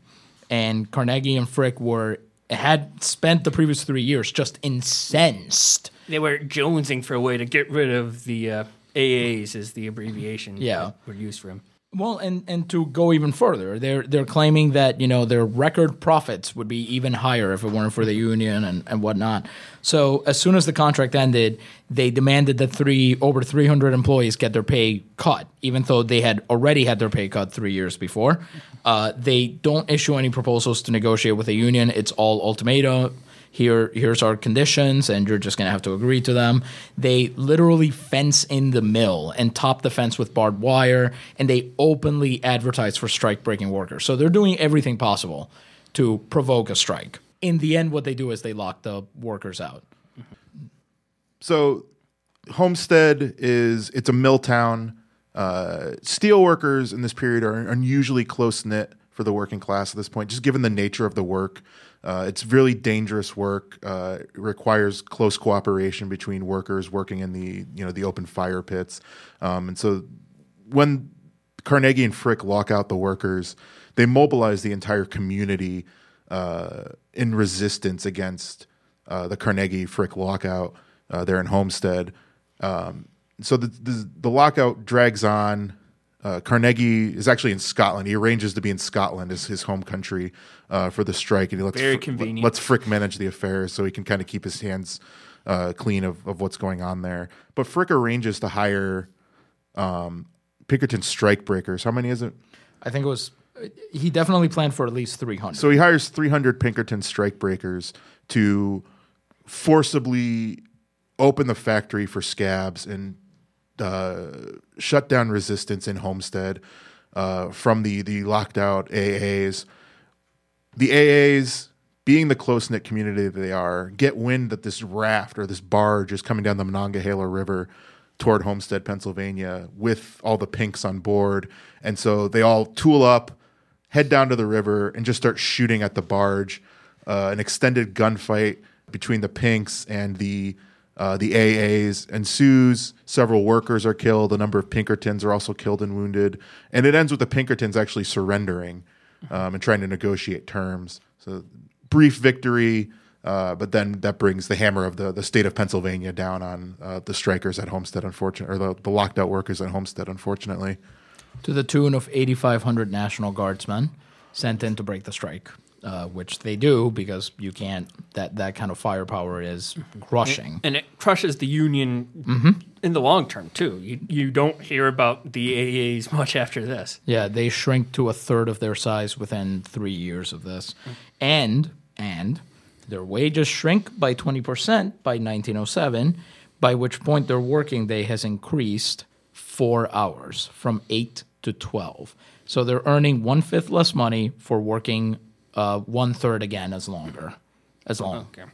and Carnegie and Frick were had spent the previous three years just incensed. They were jonesing for a way to get rid of the uh, AAs, is the abbreviation Yeah. that were used for him. Well, and and to go even further, they're they're claiming that you know their record profits would be even higher if it weren't for the union and, and whatnot. So as soon as the contract ended, they demanded that three over three hundred employees get their pay cut, even though they had already had their pay cut three years before. Uh, they don't issue any proposals to negotiate with the union. It's all ultimatum here here's our conditions and you're just going to have to agree to them they literally fence in the mill and top the fence with barbed wire and they openly advertise for strike breaking workers so they're doing everything possible to provoke a strike in the end what they do is they lock the workers out So, Homestead is it's a mill town. Uh, steel workers in this period are unusually close knit for the working class at this point, just given the nature of the work. Uh, it's really dangerous work. Uh, it requires close cooperation between workers working in the you know the open fire pits, um, and so when Carnegie and Frick lock out the workers, they mobilize the entire community uh, in resistance against uh, the Carnegie Frick lockout uh, there in Homestead. Um, so the, the the lockout drags on. Uh, Carnegie is actually in Scotland. He arranges to be in Scotland as his home country uh, for the strike, and he lets Very Frick- convenient. lets Frick manage the affairs so he can kind of keep his hands uh, clean of, of what's going on there. But Frick arranges to hire um, Pinkerton strike breakers. How many is it? i think it was he definitely planned for at least 300 So he hires 300 Pinkerton strike breakers to forcibly open the factory for scabs and uh, shut down resistance in Homestead uh, from the the locked out AAs. The AAs, being the close knit community that they are, get wind that this raft or this barge is coming down the Monongahela River toward Homestead, Pennsylvania, with all the pinks on board, and so they all tool up, head down to the river, and just start shooting at the barge. Uh, an extended gunfight between the pinks and the uh, the AAs ensues. Several workers are killed. A number of Pinkertons are also killed and wounded. And it ends with the Pinkertons actually surrendering um, and trying to negotiate terms. So brief victory, uh, but then that brings the hammer of the, the state of Pennsylvania down on uh, the strikers at Homestead, unfortunately, or the, the locked out workers at Homestead, unfortunately. to the tune of 8,500 National Guardsmen sent in to break the strike, uh, which they do because you can't. That that kind of firepower is crushing. and it crushes the union Mm-hmm. in the long term too. You you don't hear about the AAs [laughs] much after this. Yeah, they shrink to a third of their size within three years of this, and and their wages shrink by 20 percent by 1907, by which point their working day has increased four hours from eight to 12. So they're earning one fifth less money for working uh, one third again as longer, as long. Okay.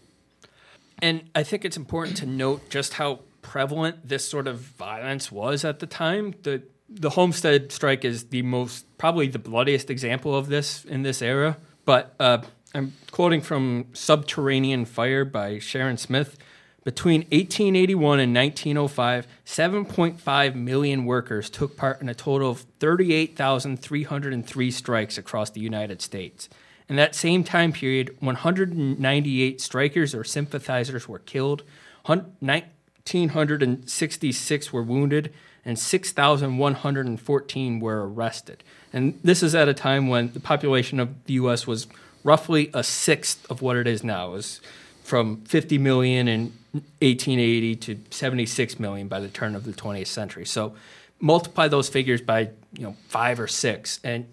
And I think it's important to note just how prevalent this sort of violence was at the time. The the Homestead strike is the most probably the bloodiest example of this in this era. But uh, I'm quoting from Subterranean Fire by Sharon Smith. Between 1881 and 1905, 7.5 million workers took part in a total of 38,303 strikes across the United States. In that same time period, 198 strikers or sympathizers were killed, 1,966 were wounded, and 6,114 were arrested. And this is at a time when the population of the U.S. was roughly a sixth of what it is now. It was from 50 million in 1880 to 76 million by the turn of the 20th century. So multiply those figures by you know five or six, and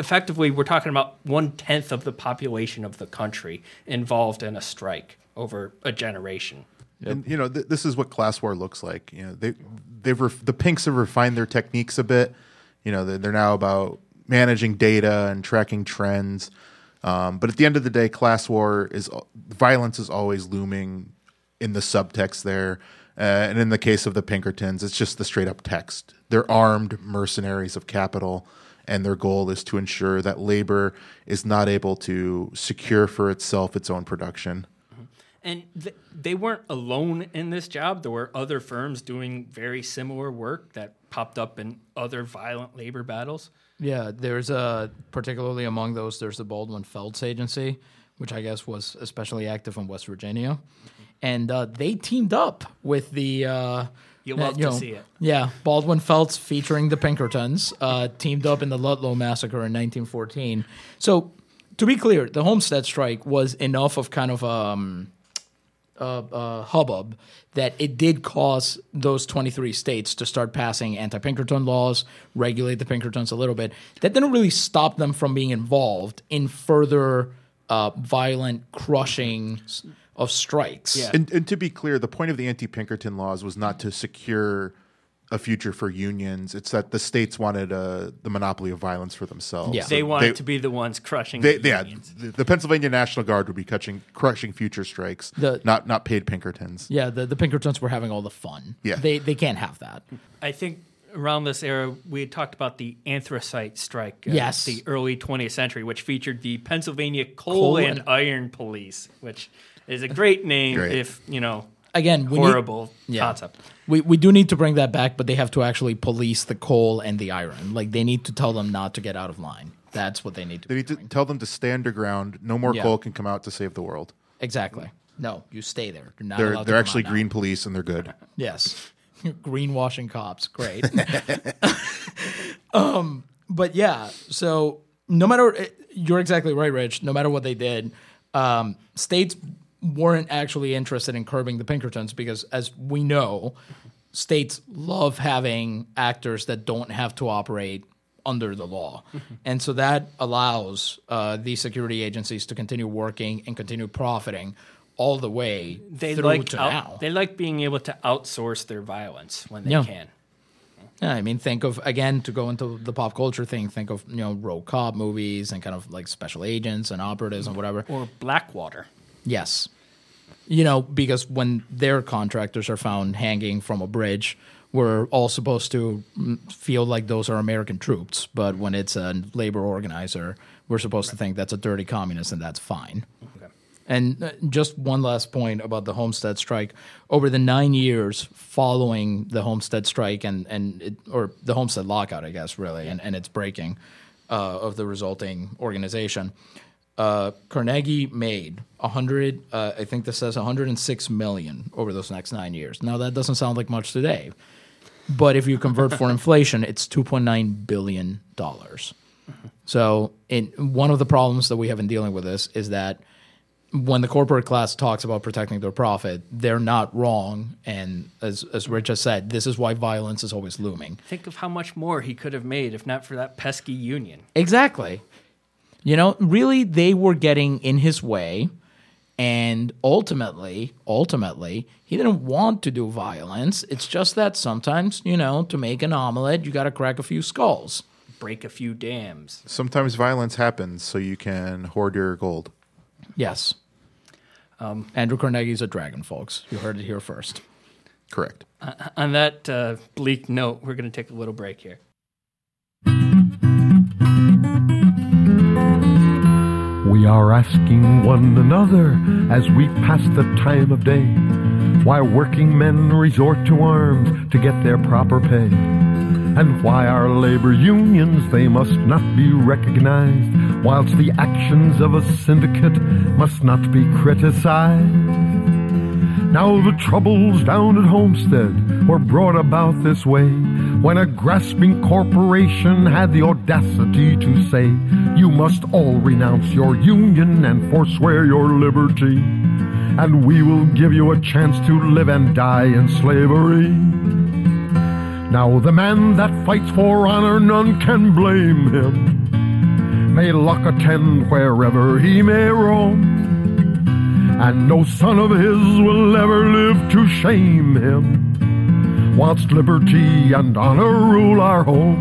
effectively we're talking about one tenth of the population of the country involved in a strike over a generation. And you know, th- this is what class war looks like. You know, they they've ref- the pinks have refined their techniques a bit. You know, they're, they're now about managing data and tracking trends. Um, but at the end of the day, class war is violence is always looming in the subtext there. Uh, and in the case of the Pinkertons, it's just the straight up text. They're armed mercenaries of capital, and their goal is to ensure that labor is not able to secure for itself its own production. And th- they weren't alone in this job. There were other firms doing very similar work that popped up in other violent labor battles. Yeah, there's a particularly among those. There's the Baldwin Felts Agency, which I guess was especially active in West Virginia, and uh, they teamed up with the. Uh, You love to see it. Yeah, Baldwin Felts featuring the Pinkertons uh, teamed up in the Ludlow massacre in 1914. So, to be clear, the Homestead Strike was enough of kind of um, uh, uh, hubbub that it did cause those 23 states to start passing anti-Pinkerton laws, regulate the Pinkertons a little bit. That didn't really stop them from being involved in further uh, violent crushing of strikes. Yeah. And, and to be clear, the point of the anti-Pinkerton laws was not to secure a future for unions. It's that the states wanted uh, the monopoly of violence for themselves. Yeah. They So wanted to be the ones crushing They, the yeah, unions. the, the Pennsylvania National Guard would be crushing, crushing future strikes, The- not not paid Pinkertons. Yeah, the, the Pinkertons were having all the fun. Yeah. They, they can't have that. I think around this era, we had talked about the anthracite strike. uh, Yes. The early 20th century, which featured the Pennsylvania Coal, Coal and, and- Iron Police, which is a great name Great. if, you know, Again, we need- horrible Yeah. concept. We, we do need to bring that back, but they have to actually police the coal and the iron. Like they need to tell them not to get out of line. That's what they need to. They need to tell them to stay underground. No more Yeah. coal can come out to save the world. Exactly. No, you stay there. You're not They're allowed to they're come actually out now. green police and they're good. Yes. [laughs] Greenwashing cops. Great. [laughs] [laughs] um, but yeah, so no matter, you're exactly right, Rich. No matter what they did, um, states weren't actually interested in curbing the Pinkertons because, as we know, states love having actors that don't have to operate under the law. [laughs] and so that allows uh, these security agencies to continue working and continue profiting all the way They through like to out- now. they like being able to outsource their violence when they Yeah. can. Yeah, I mean, think of again to go into the pop culture thing. Think of you know rogue cop movies and kind of like special agents and operatives and whatever. Or Blackwater. Yes, you know because when their contractors are found hanging from a bridge, we're all supposed to feel like those are American troops. But when it's a labor organizer, we're supposed to think that's a dirty communist and that's fine. And uh, just one last point about the Homestead strike. Over the nine years following the Homestead strike and, and it, or the Homestead lockout, I guess, really, and, and its breaking uh, of the resulting organization, uh, Carnegie made a hundred. Uh, I think this says 106 million over those next nine years. Now that doesn't sound like much today, but if you convert for [laughs] inflation, it's 2.9 billion dollars. So, in one of the problems that we have in dealing with this is that when the corporate class talks about protecting their profit, they're not wrong. And as as Rich has said, this is why violence is always looming. Think of how much more he could have made if not for that pesky union. Exactly. You know, really, they were getting in his way, and ultimately, ultimately, he didn't want to do violence. It's just that sometimes, you know, to make an omelet, you got to crack a few skulls. Break a few dams. Sometimes violence happens so you can hoard your gold. Yes. Um, Andrew Carnegie's a dragon, folks. You heard it here first. Correct. On that uh, bleak note, we're going to take a little break here. We are asking one another as we pass the time of day why working men resort to arms to get their proper pay and why our labor unions they must not be recognized whilst the actions of a syndicate must not be criticized. Now the troubles down at Homestead were brought about this way when a grasping corporation had the audacity to say, You must all renounce your union and forswear your liberty, and we will give you a chance to live and die in slavery. Now the man that fights for honor, none can blame him. May luck attend wherever he may roam and no son of his will ever live to shame him, whilst liberty and honor rule our home.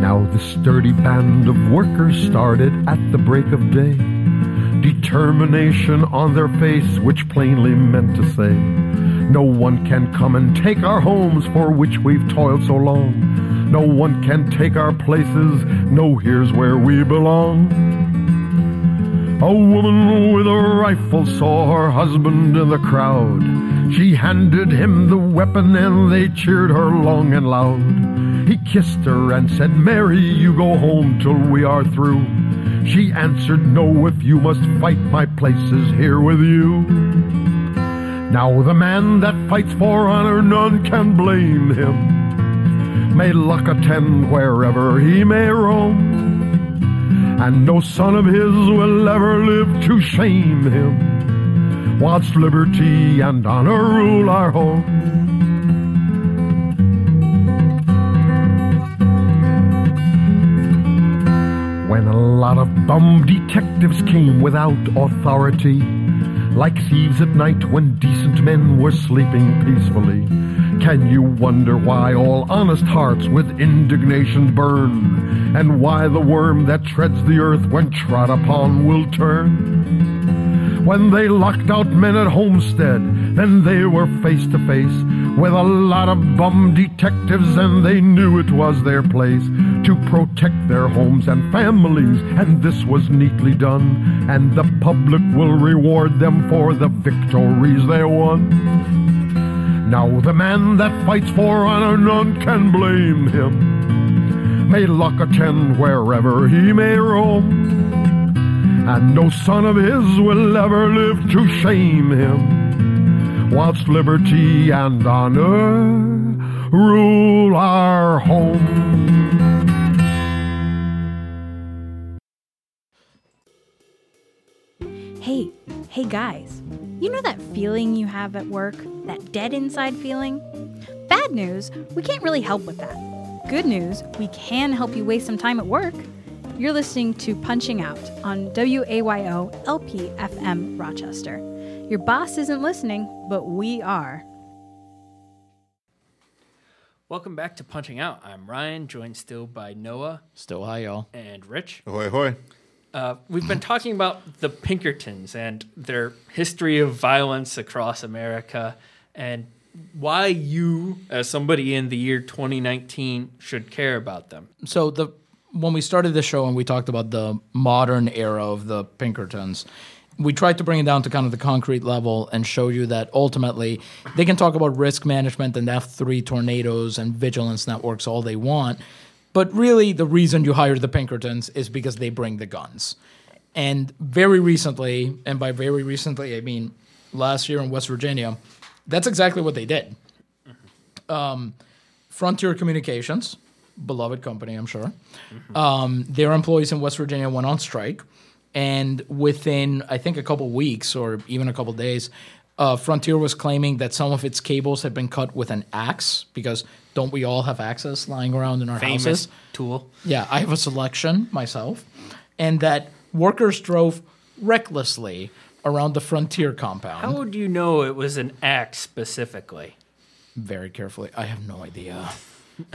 Now the sturdy band of workers started at the break of day, determination on their face, which plainly meant to say, no one can come and take our homes for which we've toiled so long. No one can take our places. No, here's where we belong. A woman with a rifle saw her husband in the crowd. She handed him the weapon and they cheered her long and loud. He kissed her and said, Mary, you go home till we are through. She answered, No, if you must fight, my place is here with you. Now the man that fights for honor, none can blame him. May luck attend wherever he may roam, and no son of his will ever live to shame him. Whilst liberty and honor rule our home. When a lot of bum detectives came without authority, like thieves at night when decent men were sleeping peacefully. Can you wonder why all honest hearts with indignation burn, and why the worm that treads the earth when trod upon will turn? When they locked out men at Homestead, then they were face to face with a lot of bum detectives, and they knew it was their place to protect their homes and families, and this was neatly done, and the public will reward them for the victories they won. Now the man that fights for honor, none can blame him. May luck attend wherever he may roam, and no son of his will ever live to shame him. Whilst liberty and honor rule our home. Hey, hey guys, you know that feeling you have at work? That dead inside feeling? Bad news, we can't really help with that. Good news, we can help you waste some time at work. You're listening to Punching Out on WAYO LP FM Rochester. Your boss isn't listening, but we are. Welcome back to Punching Out. I'm Ryan, joined still by Noah Still hi, y'all. and Rich. Ahoy, ahoy. Uh, we've been talking about the Pinkertons and their history of violence across America and why you, as somebody in the year 2019, should care about them. So the when we started the show and we talked about the modern era of the Pinkertons, we tried to bring it down to kind of the concrete level and show you that ultimately they can talk about risk management and F3 tornadoes and vigilance networks all they want. But really, the reason you hire the Pinkertons is because they bring the guns. And very recently, and by very recently, I mean last year in West Virginia, that's exactly what they did. Um, Frontier Communications, beloved company, I'm sure. Um, their employees in West Virginia went on strike, and within I think a couple weeks or even a couple days, uh, Frontier was claiming that some of its cables had been cut with an axe because don't we all have axes lying around in our Famous houses? tool. Yeah, I have a selection myself, and that workers drove recklessly around the Frontier compound. How would you know it was an axe specifically? very carefully. I have no idea. [laughs]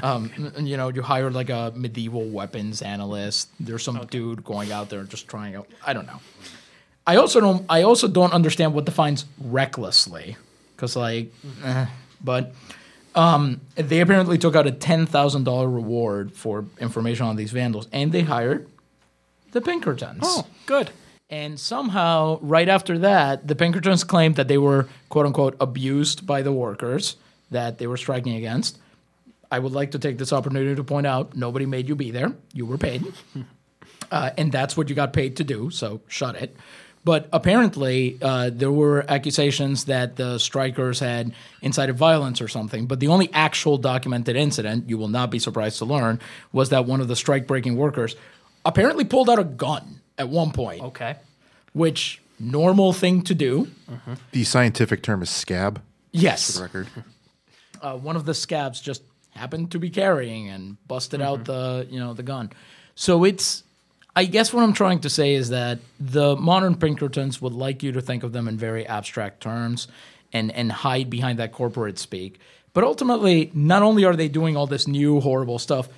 Um, n- you know, you hire like a medieval weapons analyst. There's some dude going out there just trying out. I don't know. I also don't. I also don't understand what defines recklessly, because like, eh, but um, they apparently took out a ten thousand dollar reward for information on these vandals, and they hired the Pinkertons. Oh, good. And somehow, right after that, the Pinkertons claimed that they were quote unquote abused by the workers that they were striking against. I would like to take this opportunity to point out nobody made you be there. You were paid. [laughs] Uh, and that's what you got paid to do, so shut it. But apparently, uh, there were accusations that the strikers had incited violence or something. But the only actual documented incident, you will not be surprised to learn, was that one of the strike breaking workers apparently pulled out a gun at one point Okay. which normal thing to do. The scientific term is scab, for Yes, the record. [laughs] uh, one of the scabs just happened to be carrying and busted out the you know the gun. So it's, I guess what I'm trying to say is that the modern Pinkertons would like you to think of them in very abstract terms and and hide behind that corporate speak. But ultimately, not only are they doing all this new horrible stuff,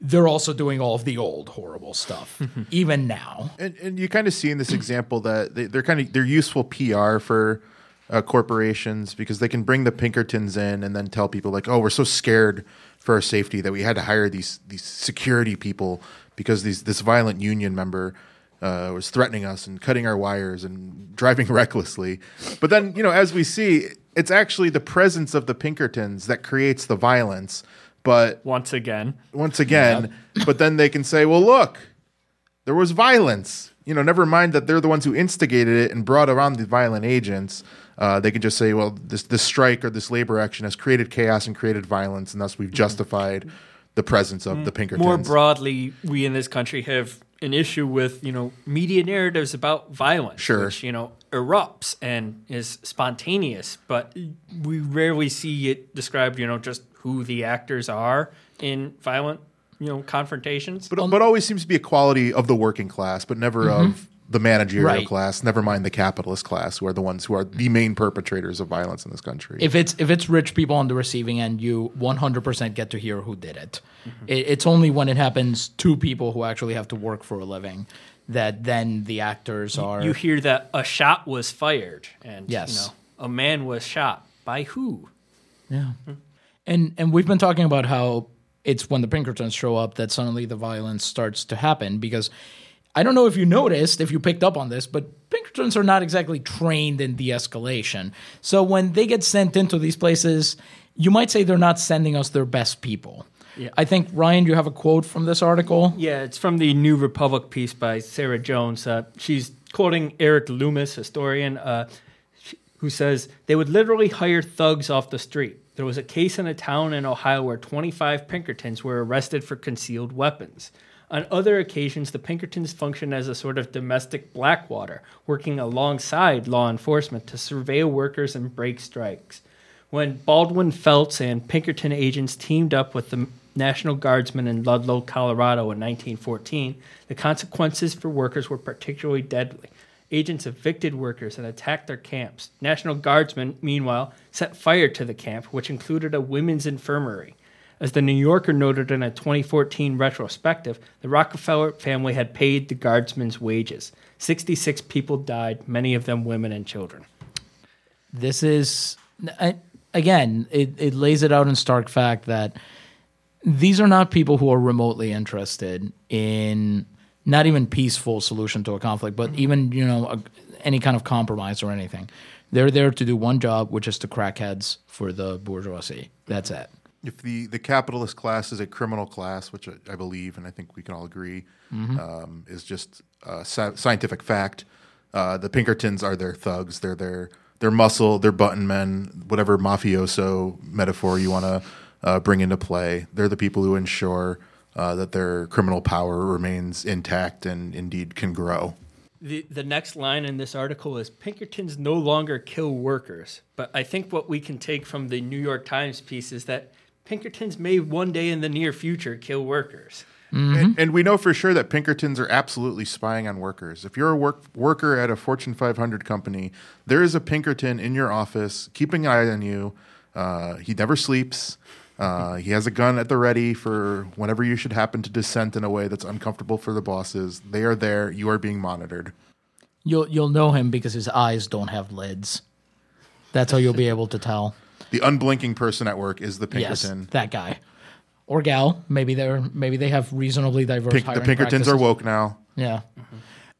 they're also doing all of the old horrible stuff, [laughs] even now. And, and you kind of see in this example that they, they're kind of they're useful PR for uh, corporations because they can bring the Pinkertons in and then tell people like, oh, we're so scared for our safety that we had to hire these these security people because these this violent union member uh, was threatening us and cutting our wires and driving [laughs] recklessly. But then you know, as we see, it's actually the presence of the Pinkertons that creates the violence But Once again, once again, but then they can say, well, look, there was violence. You know, never mind that they're the ones who instigated it and brought around the violent agents. Uh, they can just say, well, this this strike or this labor action has created chaos and created violence, and thus we've justified the presence of the Pinkertons. more broadly, we in this country have an issue with you know media narratives about violence, Sure. which you know erupts and is spontaneous, but we rarely see it described. You know, just who the actors are in violent you know confrontations. but, but always seems to be a quality of the working class, but never mm-hmm. of the managerial Right. class. Never mind the capitalist class, who are the ones who are the main perpetrators of violence in this country. if it's if it's rich people on the receiving end, you 100% get to hear who did it. Mm-hmm. it. It's only when it happens to people who actually have to work for a living that then the actors are. you hear that a shot was fired, and Yes. you know a man was shot by who? Yeah. Hmm. And and we've been talking about how it's when the Pinkertons show up that suddenly the violence starts to happen because I don't know if you noticed, if you picked up on this, but Pinkertons are not exactly trained in de-escalation. So when they get sent into these places, you might say they're not sending us their best people. Yeah. I think Ryan, you have a quote from this article. Yeah, it's from the New Republic piece by Sarah Jones. Uh, she's quoting Erik Loomis, historian, uh, who says they would literally hire thugs off the street. There was a case in a town in Ohio where 25 Pinkertons were arrested for concealed weapons. On other occasions, the Pinkertons functioned as a sort of domestic Blackwater, working alongside law enforcement to surveil workers and break strikes. When Baldwin Felts and Pinkerton agents teamed up with the National Guardsmen in Ludlow, Colorado in 1914, the consequences for workers were particularly deadly. Agents evicted workers and attacked their camps. National Guardsmen, meanwhile, set fire to the camp, which included a women's infirmary. As the New Yorker noted in a 2014 retrospective, the Rockefeller family had paid the guardsmen's wages. 66 people died, many of them women and children. this is again it, it lays it out in stark fact that these are not people who are remotely interested in not even peaceful solution to a conflict but even you know a, any kind of compromise or anything they're there to do one job which is to crack heads for the bourgeoisie that's it if the, the capitalist class is a criminal class, which I, I believe, and I think we can all agree, um, is just uh, sci- scientific fact, uh, the Pinkertons are their thugs. They're their their muscle, their button men, whatever mafioso metaphor you want to uh, bring into play. They're the people who ensure uh, that their criminal power remains intact and indeed can grow. The, the next line in this article is Pinkertons no longer kill workers. But I think what we can take from the New York Times piece is that Pinkertons may one day in the near future kill workers. And, and we know for sure that Pinkertons are absolutely spying on workers. If you're a work, worker at a Fortune 500 company, there is a Pinkerton in your office keeping an eye on you. Uh, he never sleeps. Uh, he has a gun at the ready for whenever you should happen to dissent in a way that's uncomfortable for the bosses. They are there. You are being monitored. you'll you'll know him because his eyes don't have lids that's how you'll be able to tell The unblinking person at work is the Pinkerton. yes Pinkerton. that guy or gal maybe they're maybe they have reasonably diverse Pink, the hiring Pinkertons are woke now. Yeah.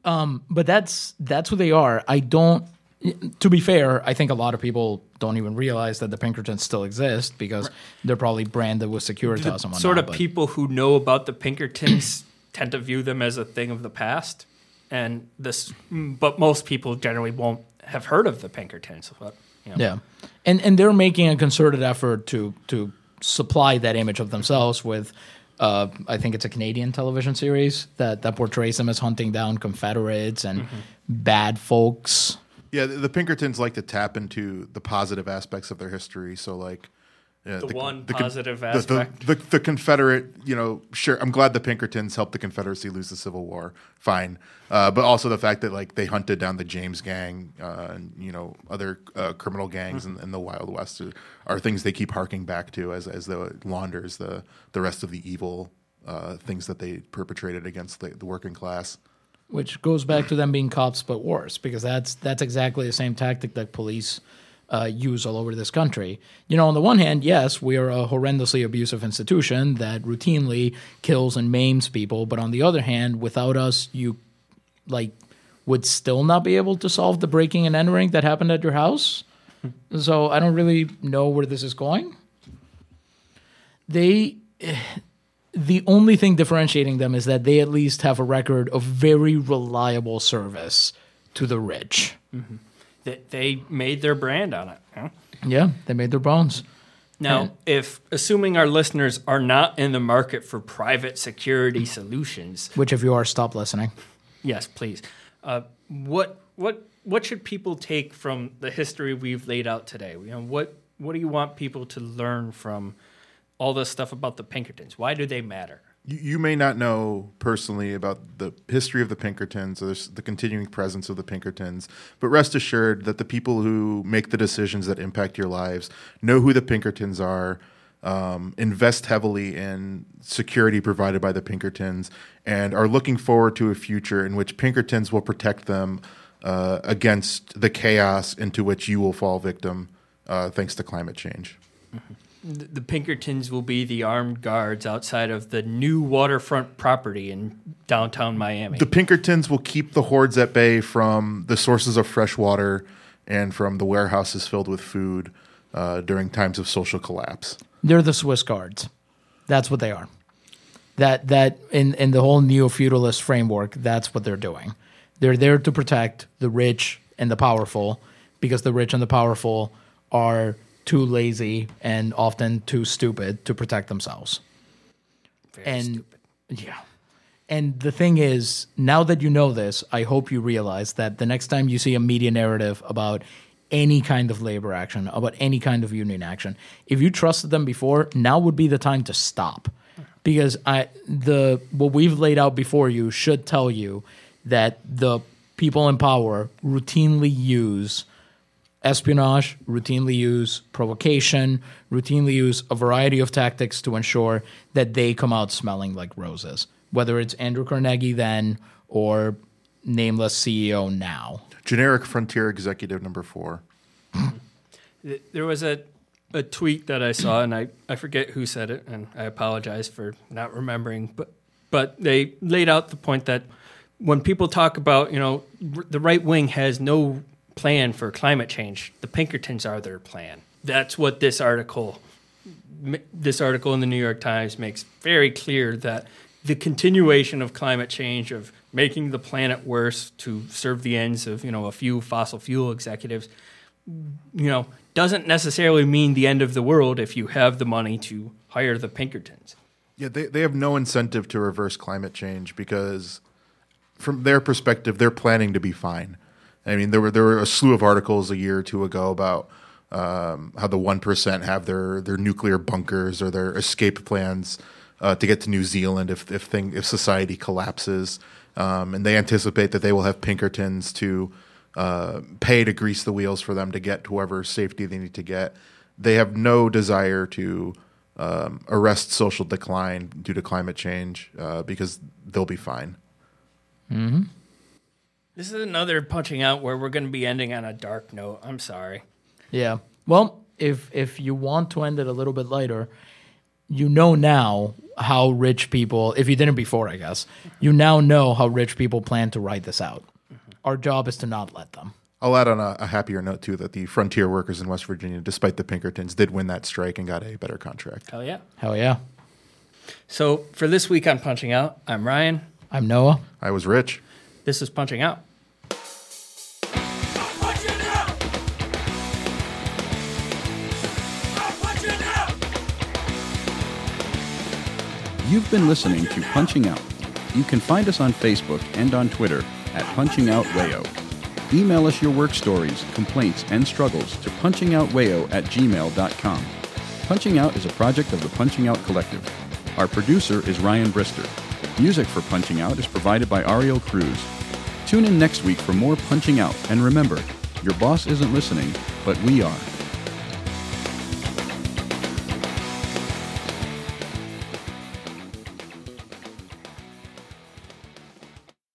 Um, but that's that's who they are. I don't. To be fair, I think a lot of people don't even realize that the Pinkertons still exist because they're probably branded with Securitas and whatnot. sort of but- people who know about the Pinkertons [coughs] tend to view them as a thing of the past. And this, but most people generally won't have heard of the Pinkertons. But, you know. Yeah, and and they're making a concerted effort to to supply that image of themselves with. Uh, I think it's a Canadian television series that, that portrays them as hunting down Confederates and Mm-hmm. bad folks. Yeah, the, the Pinkertons like to tap into the positive aspects of their history. So, like, yeah, The one con- positive the- aspect. The, the, Confederate, you know, sure. I'm glad the Pinkertons helped the Confederacy lose the Civil War. Fine, uh, but also the fact that like they hunted down the James Gang, uh, and you know, other uh, criminal gangs in, in the Wild West are, are things they keep harking back to as as though it launders the the rest of the evil uh, things that they perpetrated against the, the working class. which goes back to them being cops but worse because that's that's exactly the same tactic that police uh, use all over this country. You know, on the one hand, yes, we are a horrendously abusive institution that routinely kills and maims people, but on the other hand, without us, you like would still not be able to solve the breaking and entering that happened at your house. So I don't really know where this is going. they [sighs] the only thing differentiating them is that they at least have a record of very reliable service to the rich. They, they made their brand on it. huh? Yeah, they made their bones. Now, And- if assuming our listeners are not in the market for private security solutions, Which, if you are, stop listening. yes, please. Uh, what what what should people take from the history we've laid out today? You know, what what do you want people to learn from all this stuff about the Pinkertons? Why do they matter? You, you may not know personally about the history of the Pinkertons or the continuing presence of the Pinkertons, but rest assured that the people who make the decisions that impact your lives know who the Pinkertons are, um, invest heavily in security provided by the Pinkertons, and are looking forward to a future in which Pinkertons will protect them uh, against the chaos into which you will fall victim uh, thanks to climate change. The the Pinkertons will be the armed guards outside of the new waterfront property in downtown Miami. The Pinkertons will keep the hordes at bay from the sources of fresh water and from the warehouses filled with food uh, during times of social collapse. They're the Swiss guards. That's what they are. That that in in the whole neo feudalist framework, that's what they're doing. They're there to protect the rich and the powerful because the rich and the powerful are too lazy and often too stupid to protect themselves. and yeah. And the thing is, now that you know this, I hope you realize that the next time you see a media narrative about any kind of labor action, about any kind of union action, if you trusted them before, now would be the time to stop. Because I the what we've laid out before you should tell you that the people in power routinely use espionage, routinely use provocation, routinely use a variety of tactics to ensure that they come out smelling like roses. Whether it's Andrew Carnegie then or nameless CEO now. Generic frontier executive number four. There was a, a tweet that I saw, and I, I forget who said it, and I apologize for not remembering, but but they laid out the point that when people talk about, you know, r- the right wing has no plan for climate change, the Pinkertons are their plan. That's what this article this article in the New York Times makes very clear that the continuation of climate change of making the planet worse to serve the ends of, you know, a few fossil fuel executives you know, doesn't necessarily mean the end of the world if you have the money to hire the Pinkertons. Yeah, they, they have no incentive to reverse climate change because, from their perspective, they're planning to be fine. I mean, there were there were a slew of articles a year or two ago about um, how the one percent have their their nuclear bunkers or their escape plans uh, to get to New Zealand if if thing if society collapses, um, and they anticipate that they will have Pinkertons to uh, pay to grease the wheels for them to get to whoever safety they need to get. They have no desire to um, arrest social decline due to climate change uh, because they'll be fine. This is another punching out where we're going to be ending on a dark note. I'm sorry. Yeah. Well, if if you want to end it a little bit later, you know now how rich people, if you didn't before, I guess, you now know how rich people plan to write this out. Mm-hmm. Our job is to not let them. I'll add on a, a happier note too that the frontier workers in West Virginia, despite the Pinkertons, did win that strike and got a better contract. Hell yeah. Hell yeah. So for this week on Punching Out, I'm Ryan. I'm Noah. I was rich. This is Punching Out. You've been listening to Punching Out. You can find us on Facebook and on Twitter at Punching Out Wayo. Email us your work stories, complaints, and struggles to punchingoutwayo at gmail.com. Punching Out is a project of the Punching Out Collective. Our producer is Ryan Brister. Music for Punching Out is provided by Ariel Cruz. Tune in next week for more Punching Out, and remember, your boss isn't listening, but we are.